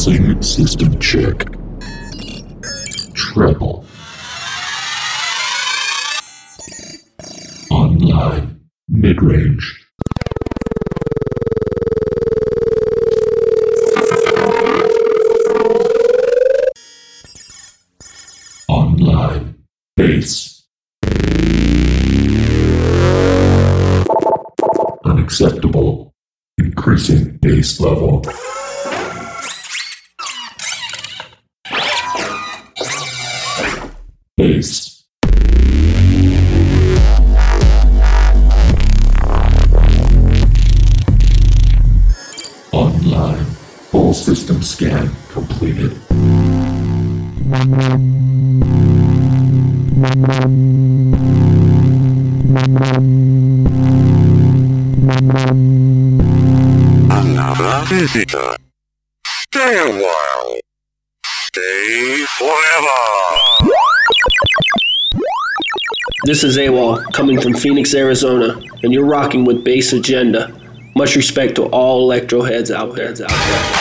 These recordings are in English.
System check. Treble. Online. Mid-range. Online. Bass. Unacceptable. Increasing bass level. This is AWOL coming from Phoenix, Arizona, and you're rocking with Bass Agenda. Much respect to all electro heads out there. Out there.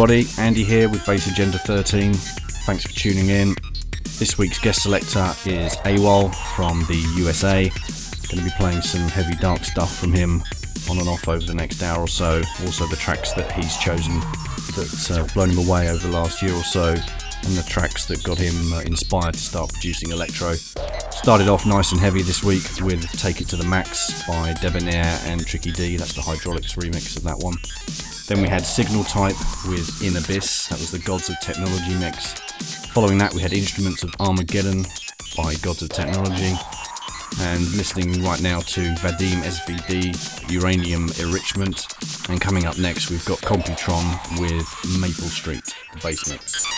Everybody, Andy here with Bass Agenda 13. Thanks for tuning in. This week's guest selector is AWOL from the USA. Going to be playing some heavy dark stuff from him on and off over the next hour or so. Also the tracks that he's chosen that's uh, blown him away over the last year or so and the tracks that got him uh, inspired to start producing electro. Started off nice and heavy this week with Take It to the Max by Debonair and Tricky D. That's the Hydraulics remix of that one. Then we had Signal Type with In Abyss. That was the Gods of Technology mix. Following that, we had Instruments of Armageddon by Gods of Technology. And listening right now to Vadim SVD, Uranium Enrichment. And coming up next, we've got Computron with Maple Street, the bass mix.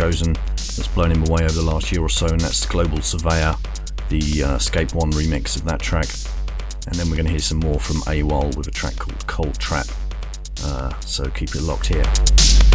Chosen that's blown him away over the last year or so, and that's Global Surveyor, the uh, Escape One remix of that track. And then we're going to hear some more from AWOL with a track called Cold Trap. Uh, so keep it locked here.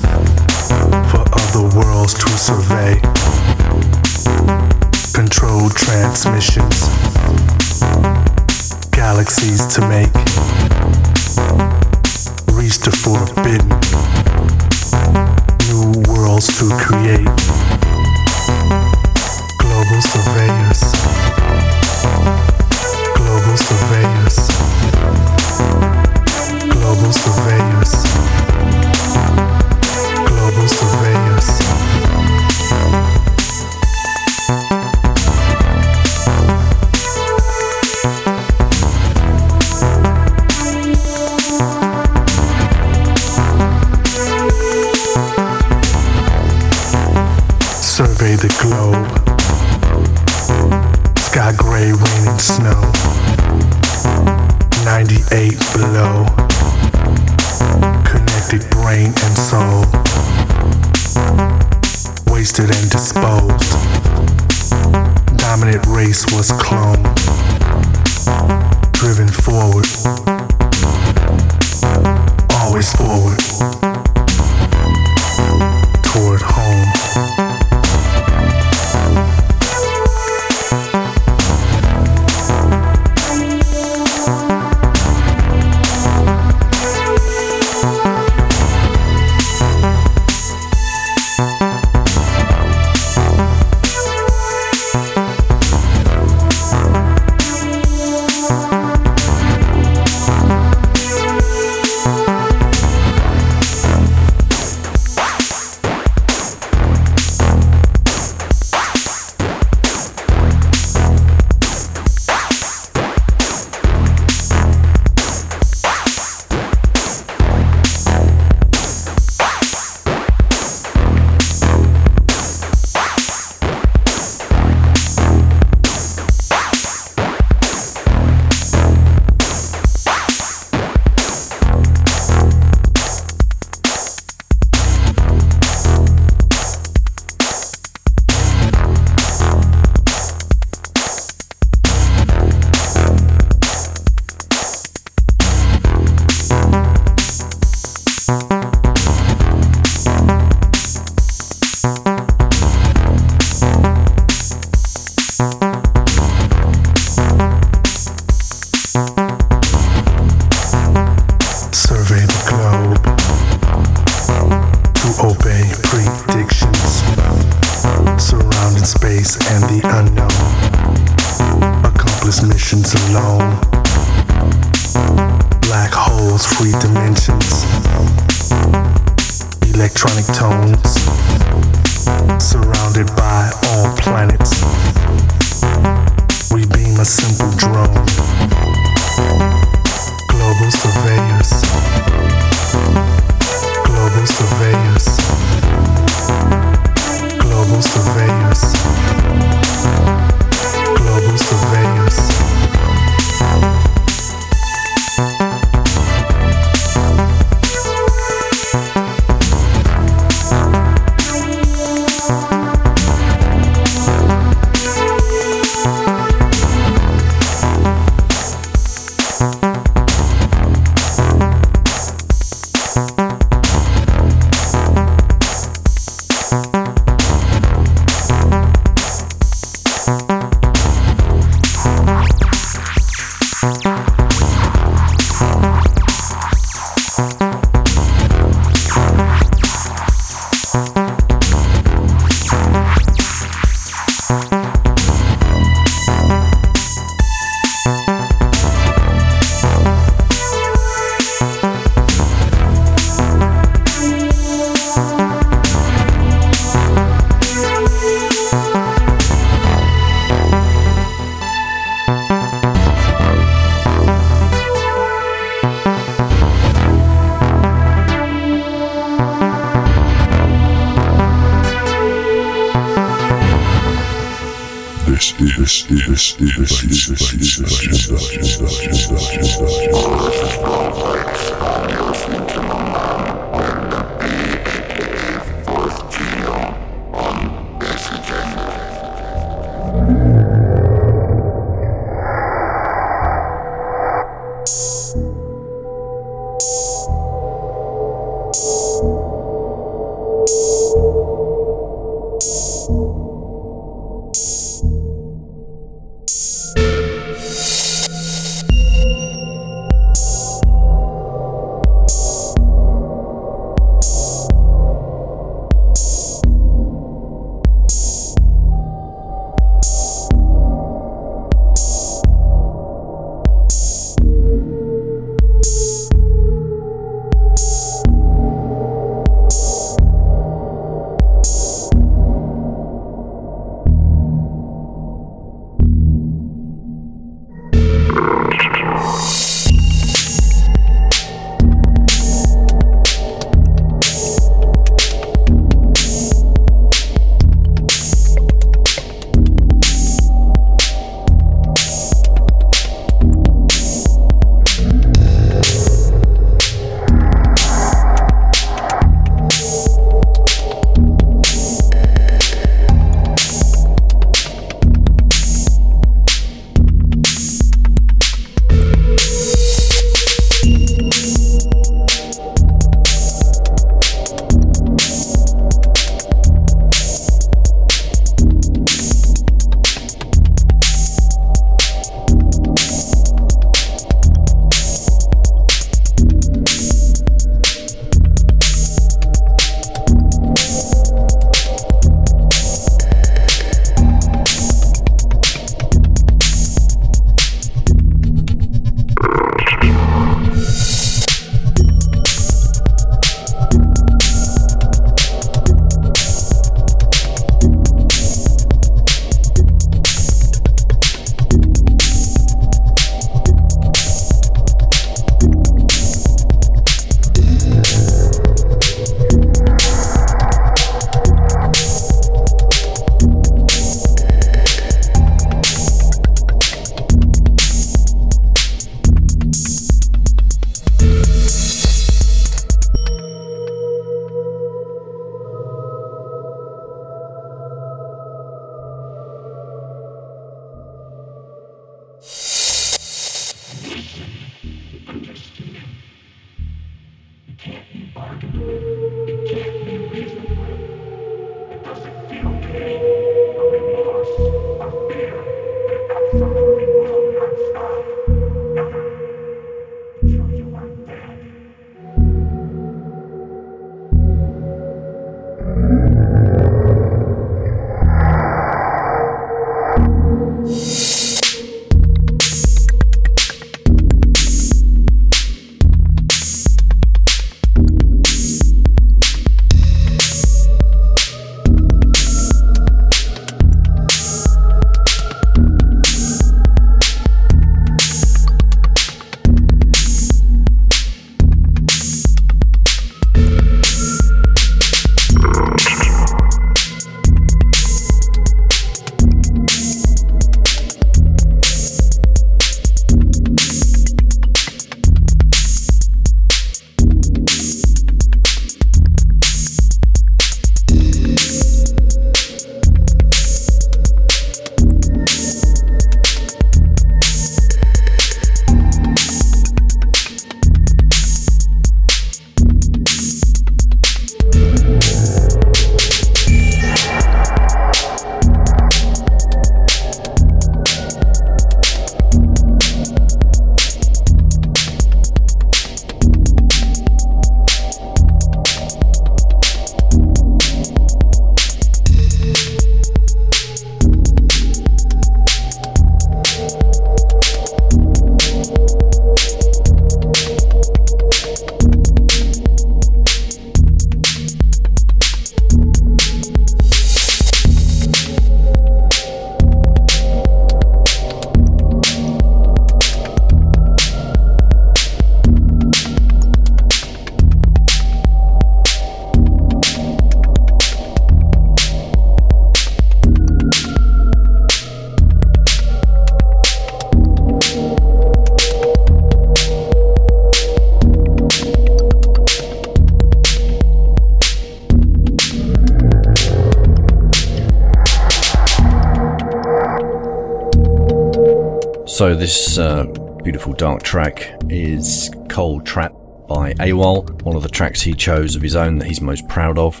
Chose of his own that he's most proud of.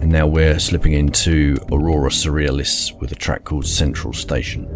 And now we're slipping into Aurora Surrealists with a track called Central Station.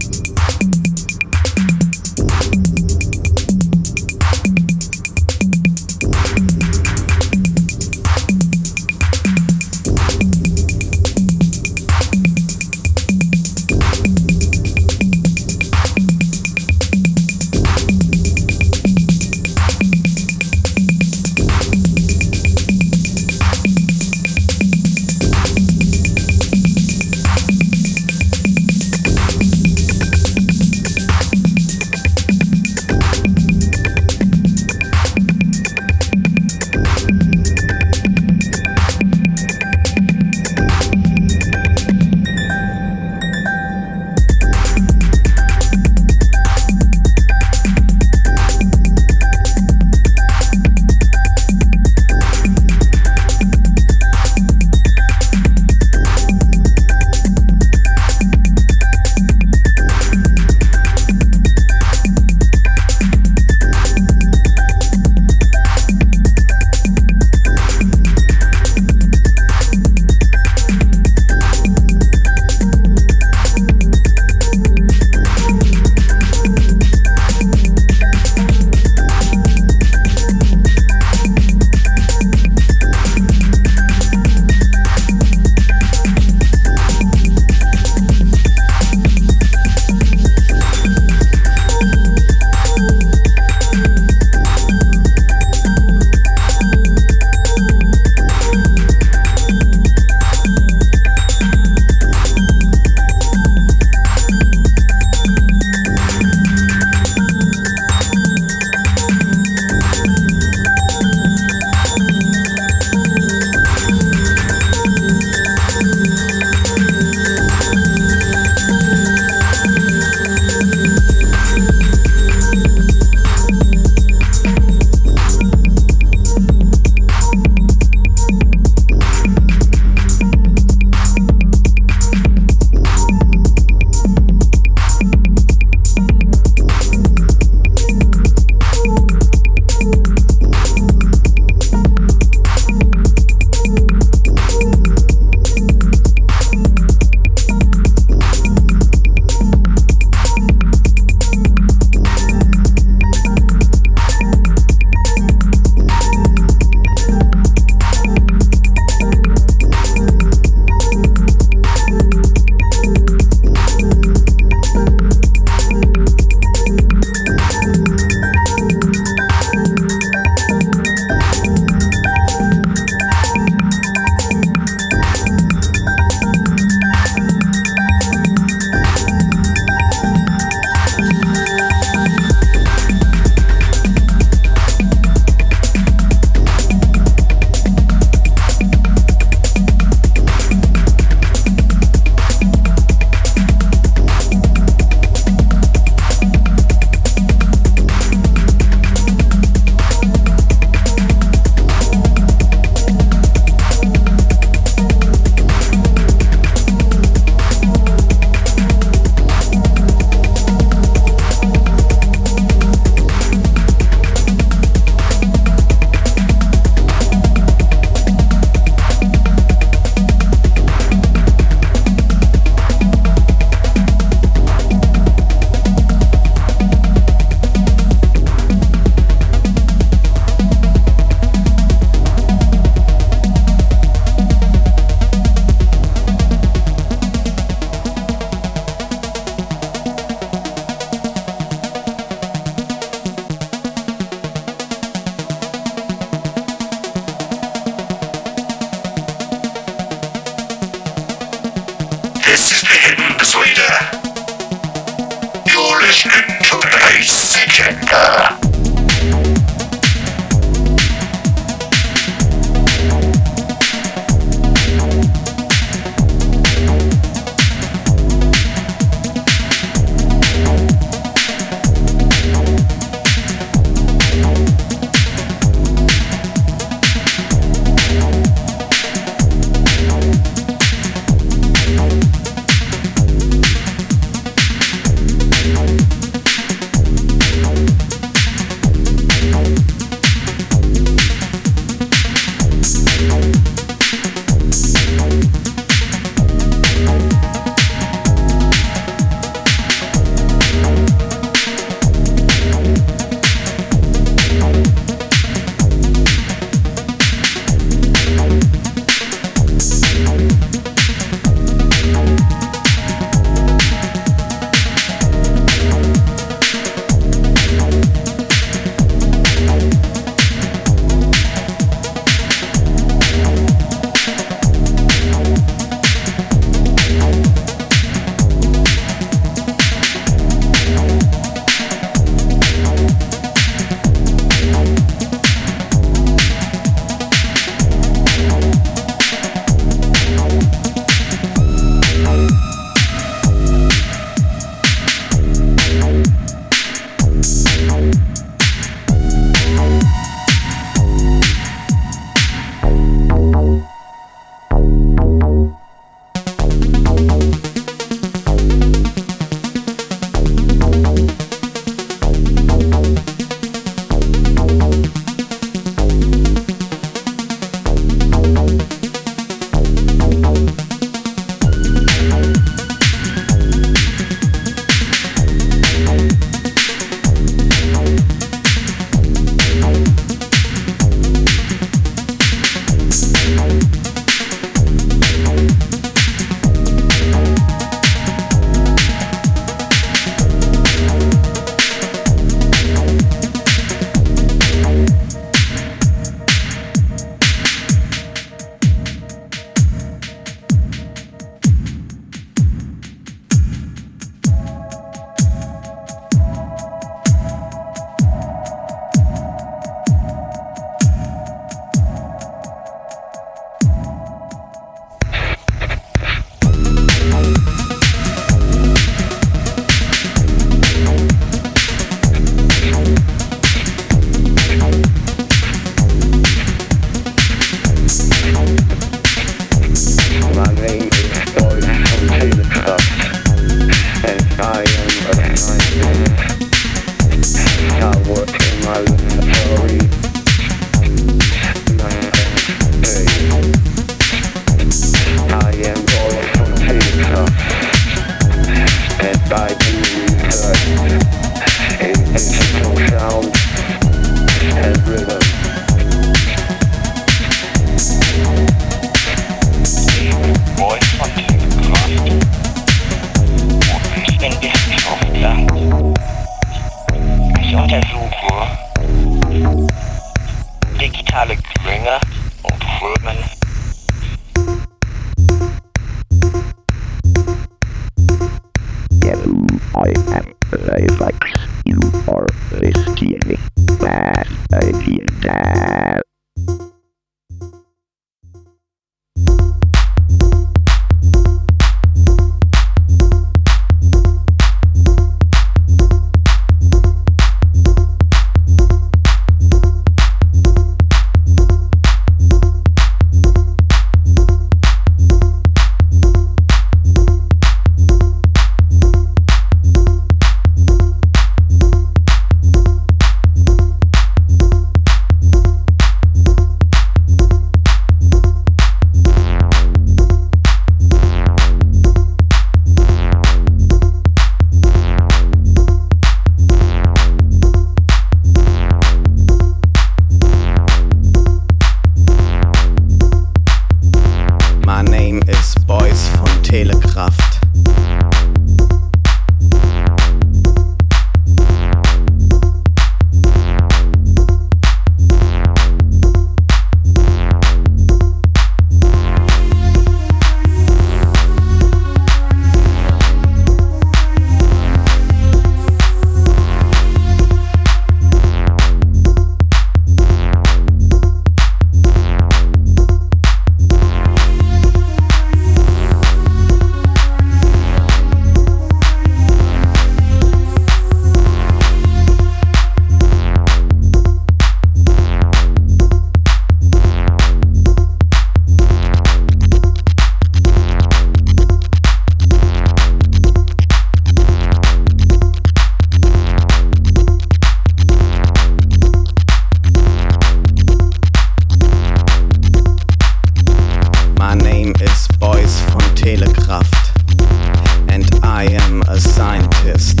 Telekraft, and I am a scientist.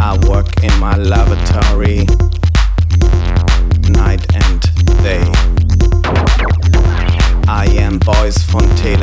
I work in my laboratory night and day. I am Boys Telekraft,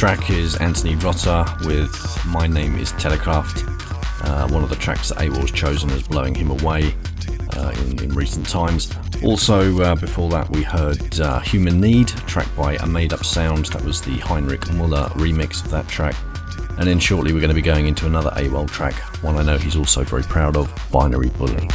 track is Anthony Rother with My Name is Telekraft, uh, one of the tracks that AWOL's chosen as blowing him away uh, in, in recent times. Also, uh, before that, we heard uh, Human Need, track by A Made Up Sound. That was the Heinrich Muller remix of that track. And then shortly, we're going to be going into another AWOL track, one I know he's also very proud of, Binary Bully.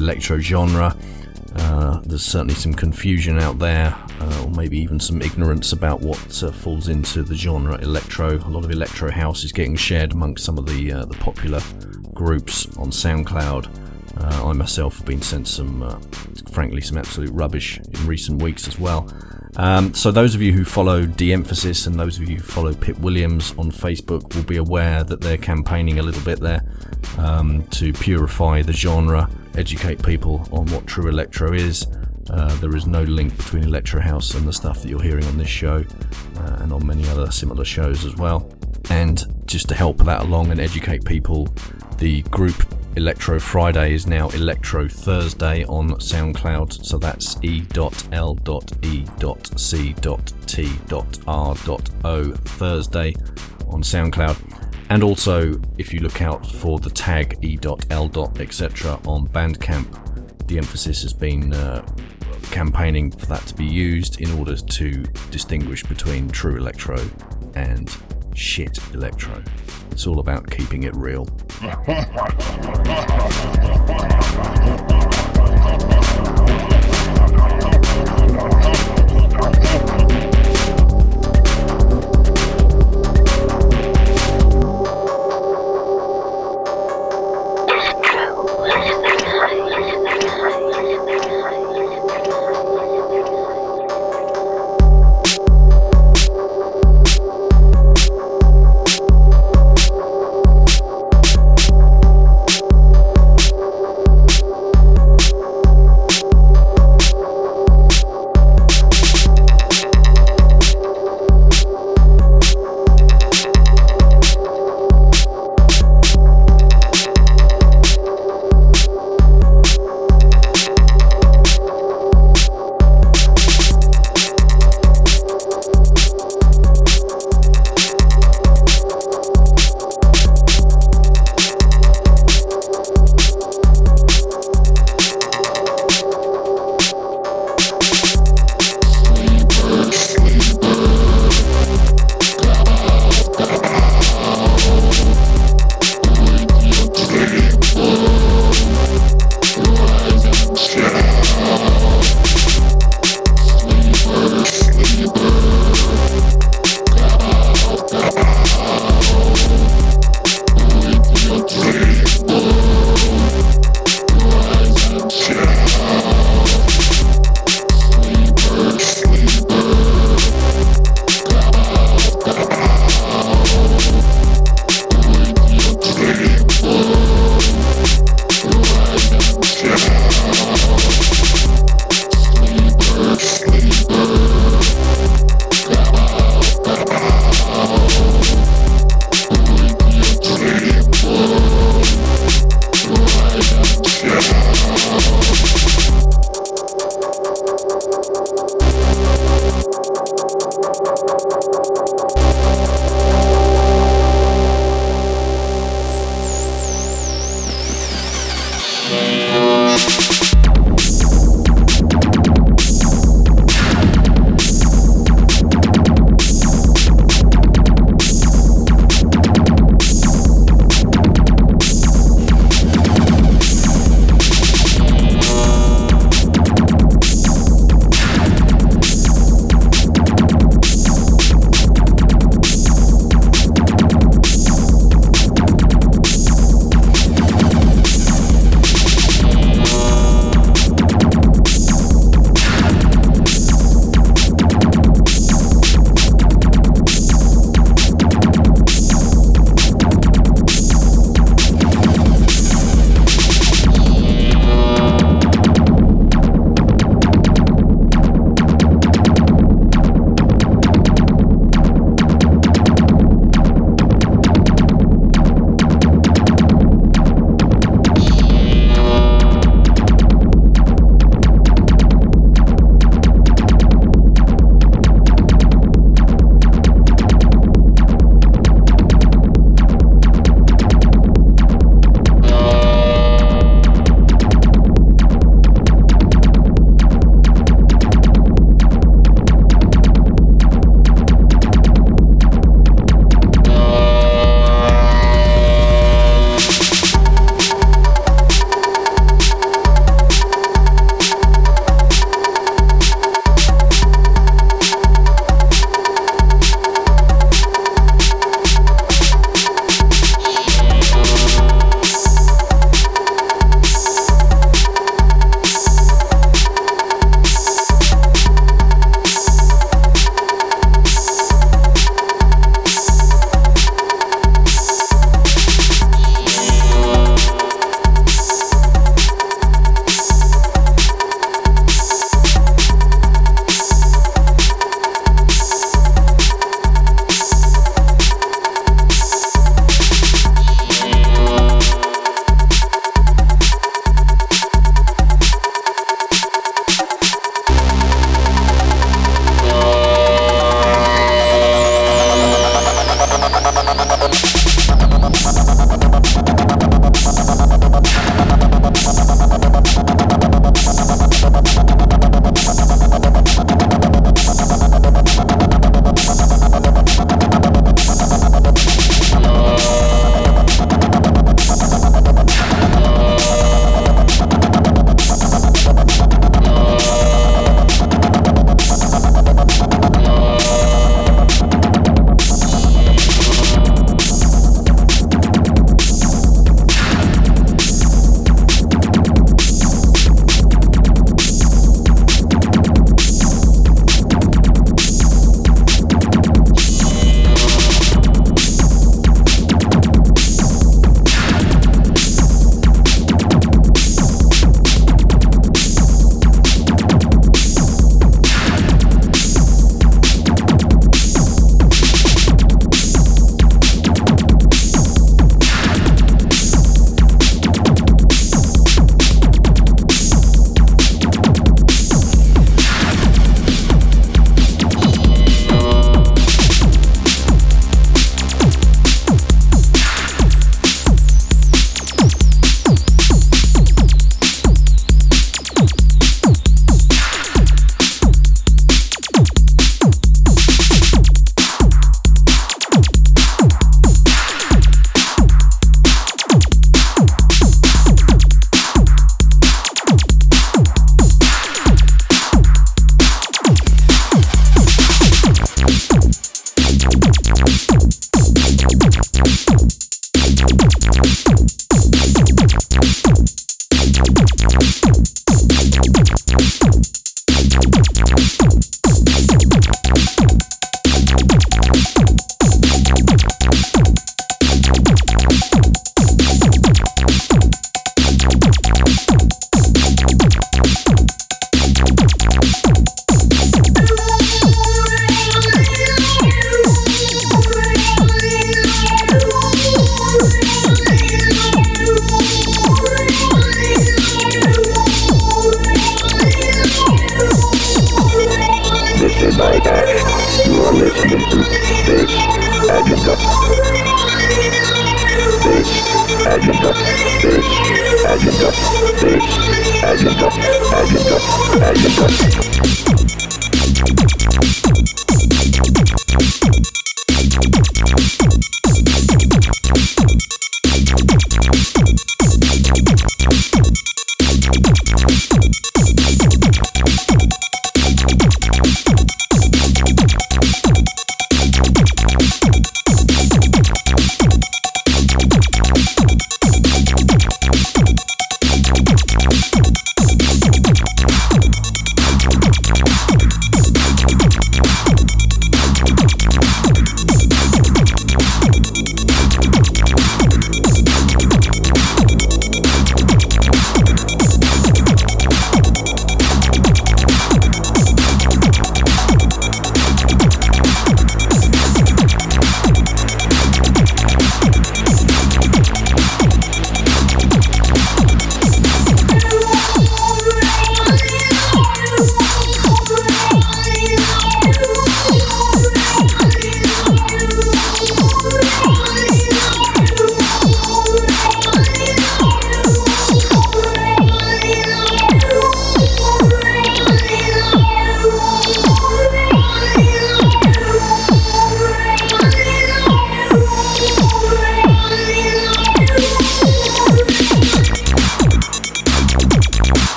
Electro genre. Uh, there's certainly some confusion out there, uh, or maybe even some ignorance about what uh, falls into the genre electro. A lot of electro house is getting shared amongst some of the uh, the popular groups on SoundCloud. Uh, I myself have been sent some, uh, frankly, some absolute rubbish in recent weeks as well. Um, so those of you who follow De-Emphasis and those of you who follow Pip Williams on Facebook will be aware that they're campaigning a little bit there um, to purify the genre, educate people on what true electro is. Uh, there is no link between electro house and the stuff that you're hearing on this show uh, and on many other similar shows as well. And just to help that along and educate people, the group Electro Friday is now Electro Thursday on SoundCloud. So that's e.l.e.c.t.r.o Thursday on SoundCloud. And also, if you look out for the tag e.l. etc. on Bandcamp, the emphasis has been uh, campaigning for that to be used in order to distinguish between true electro and shit electro. It's all about keeping it real.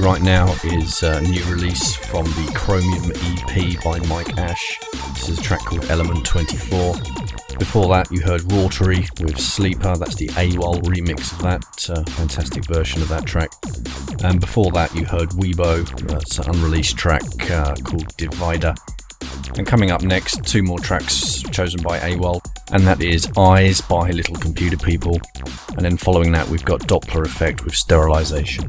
right now is a new release from the Chromium EP by Mike Ash. This is a track called Element 24. Before that, you heard Rotary with Sleeper. That's the AWOL remix of that uh, fantastic version of that track. And before that, you heard Weibo. That's an unreleased track uh, called Divider. And coming up next, two more tracks chosen by AWOL, and that is Eyes by Little Computer People. And then following that, we've got Dopplereffekt with Sterilization.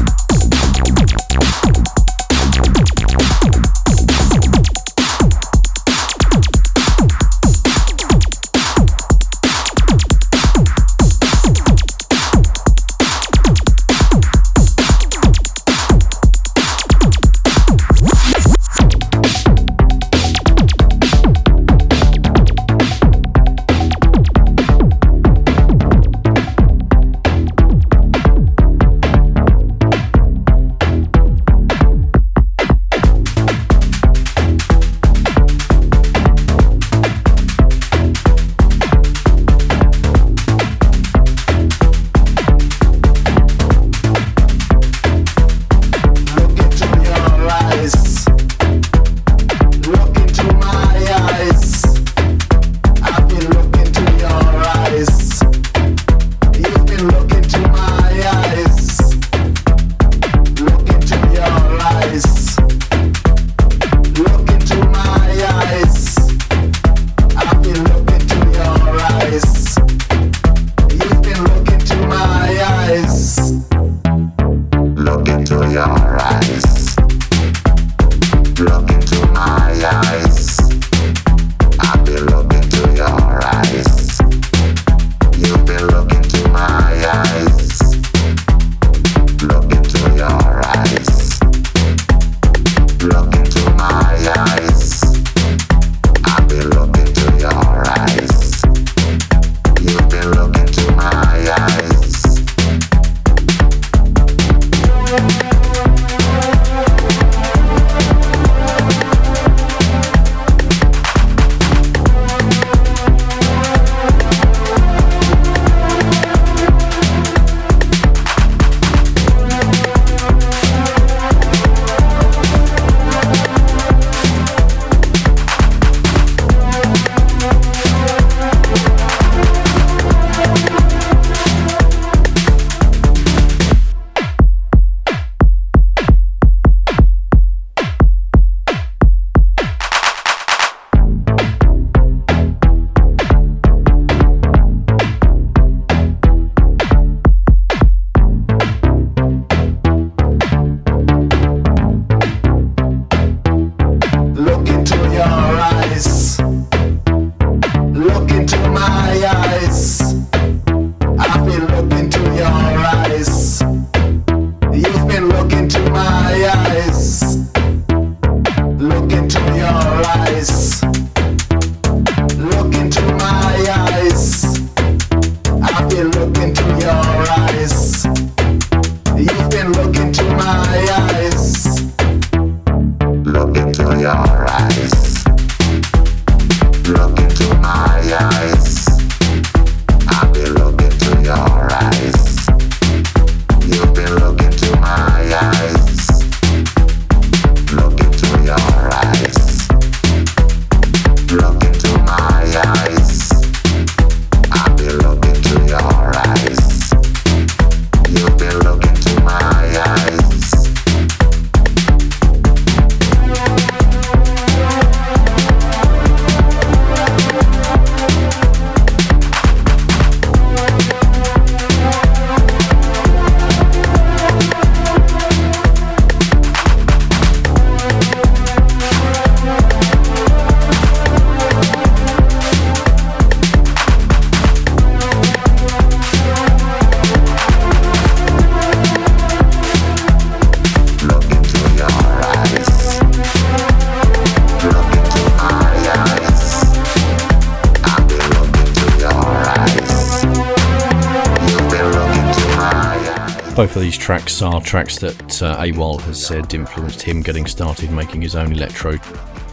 are tracks that uh, AWOL has said influenced him getting started making his own electro.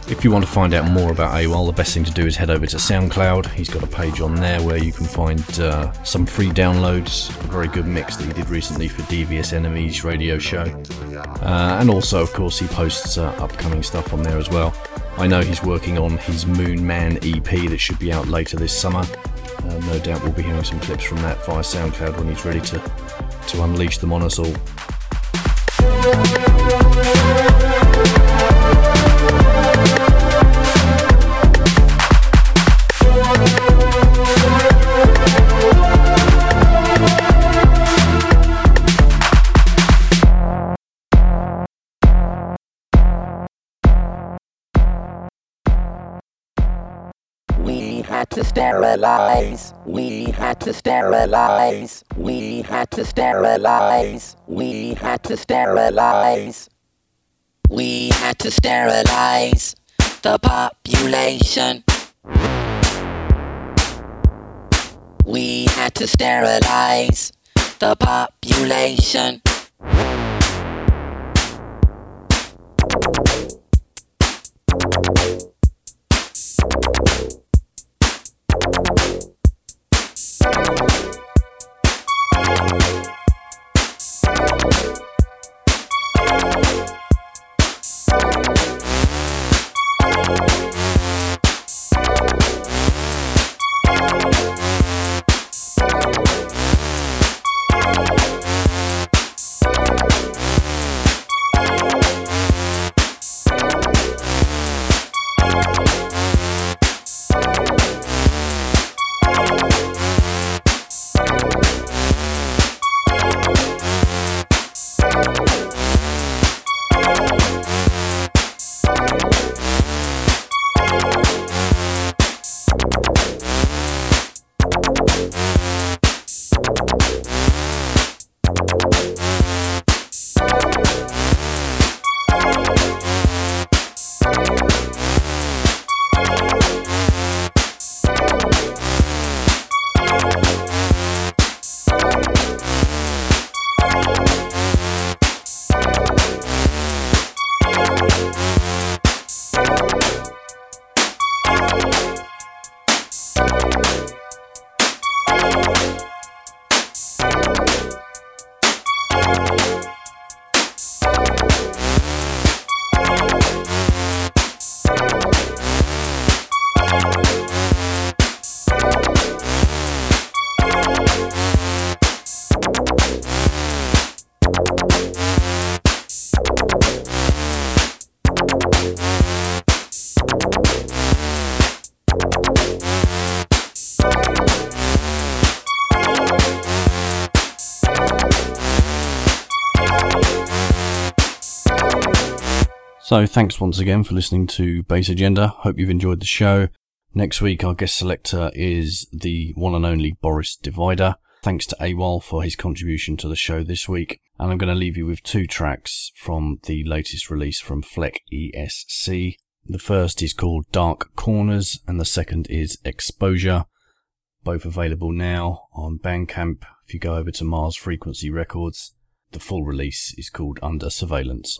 If you want to find out more about AWOL, the best thing to do is head over to SoundCloud. He's got a page on there where you can find uh, some free downloads, a very good mix that he did recently for Devious Enemies radio show. Uh, and also, of course, he posts uh, upcoming stuff on there as well. I know he's working on his Moon Man EP that should be out later this summer. Uh, no doubt we'll be hearing some clips from that via SoundCloud when he's ready to, to unleash them on us all. Sterilize. We had to sterilize. We had to sterilize. We had to sterilize. We had to sterilize the population. We had to sterilize the population. So, thanks once again for listening to Bass Agenda. Hope you've enjoyed the show. Next week, our guest selector is the one and only Boris Divider. Thanks to AWOL for his contribution to the show this week. And I'm going to leave you with two tracks from the latest release from Fleck ESC. The first is called Dark Corners, and the second is Exposure. Both available now on Bandcamp. If you go over to Mars Frequency Records, the full release is called Under Surveillance.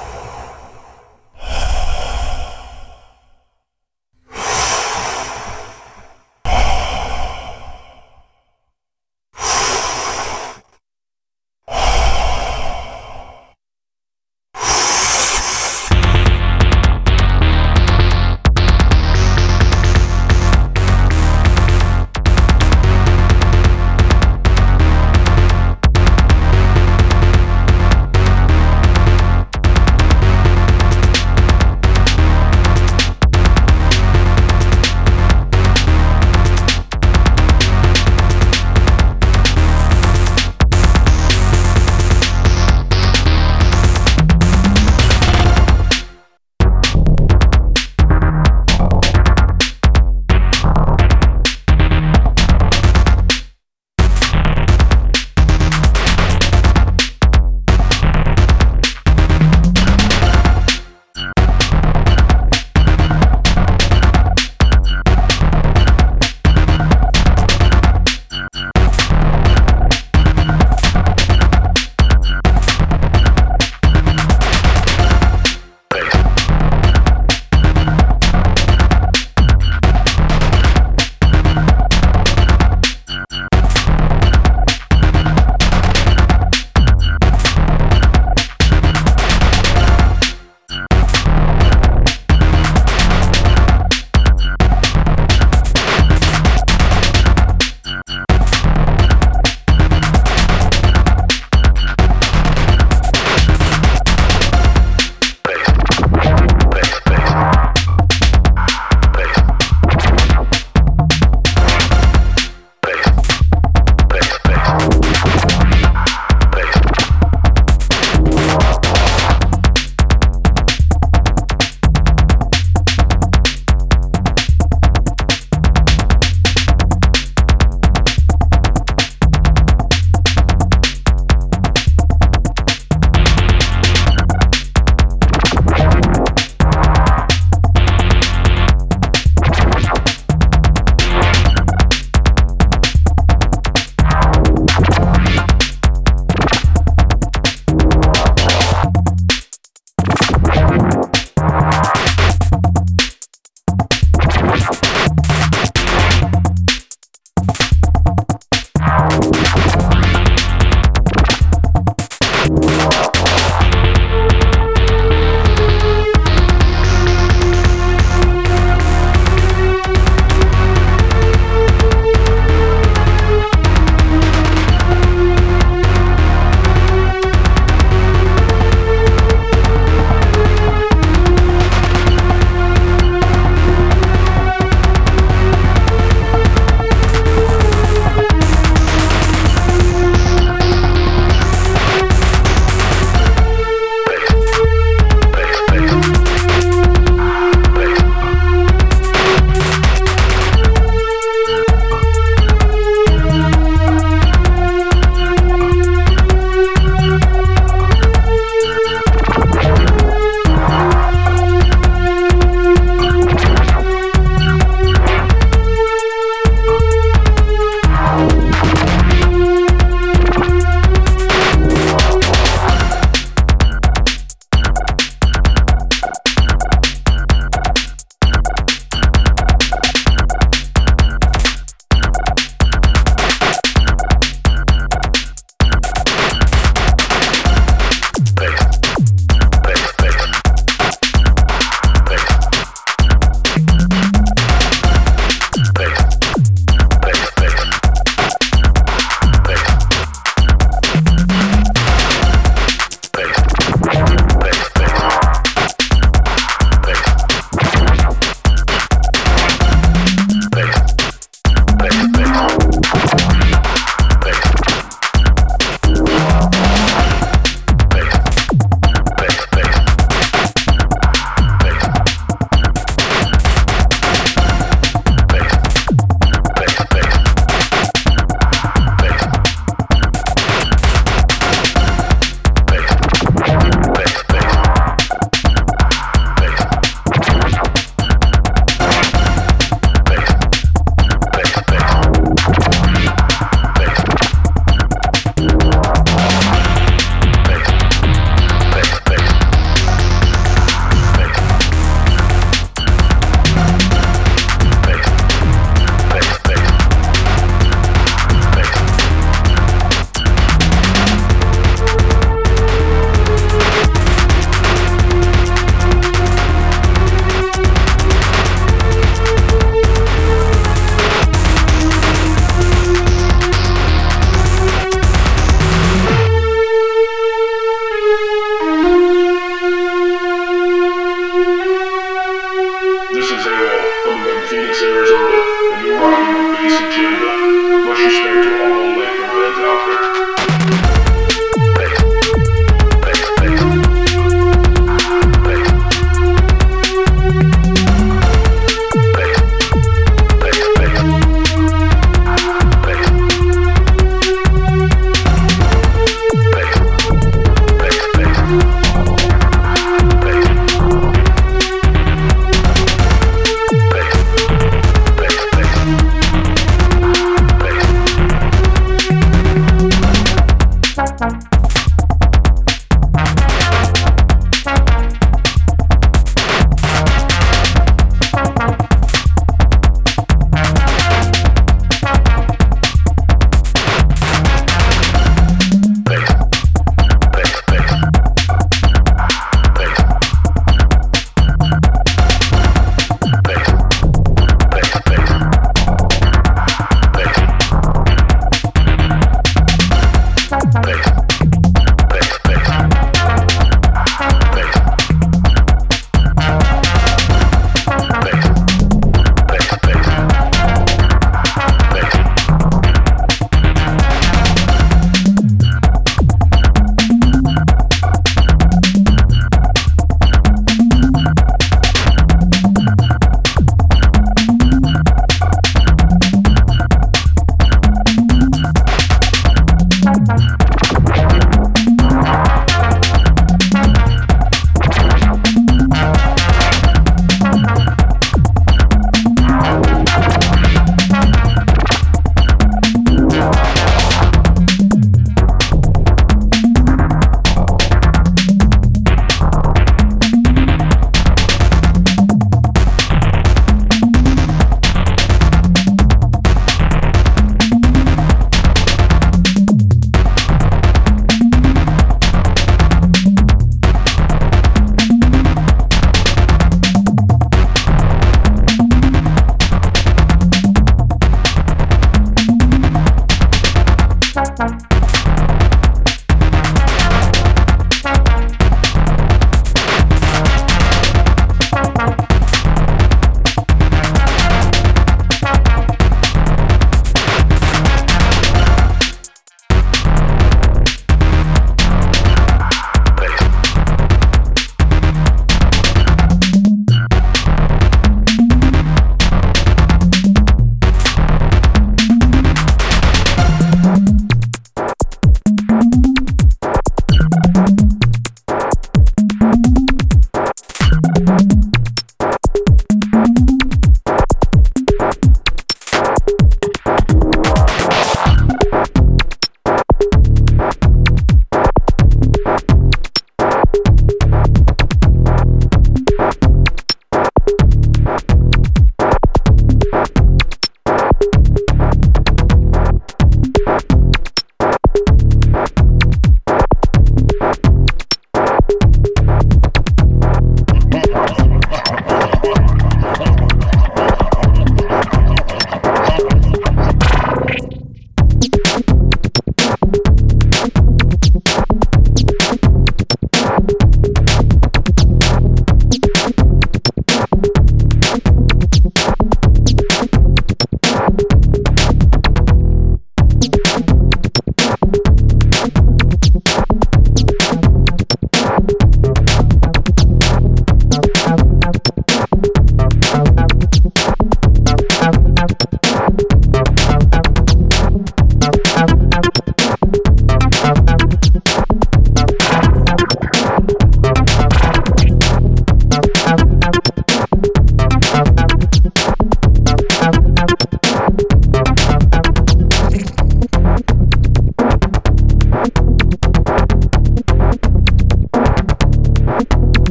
Bye.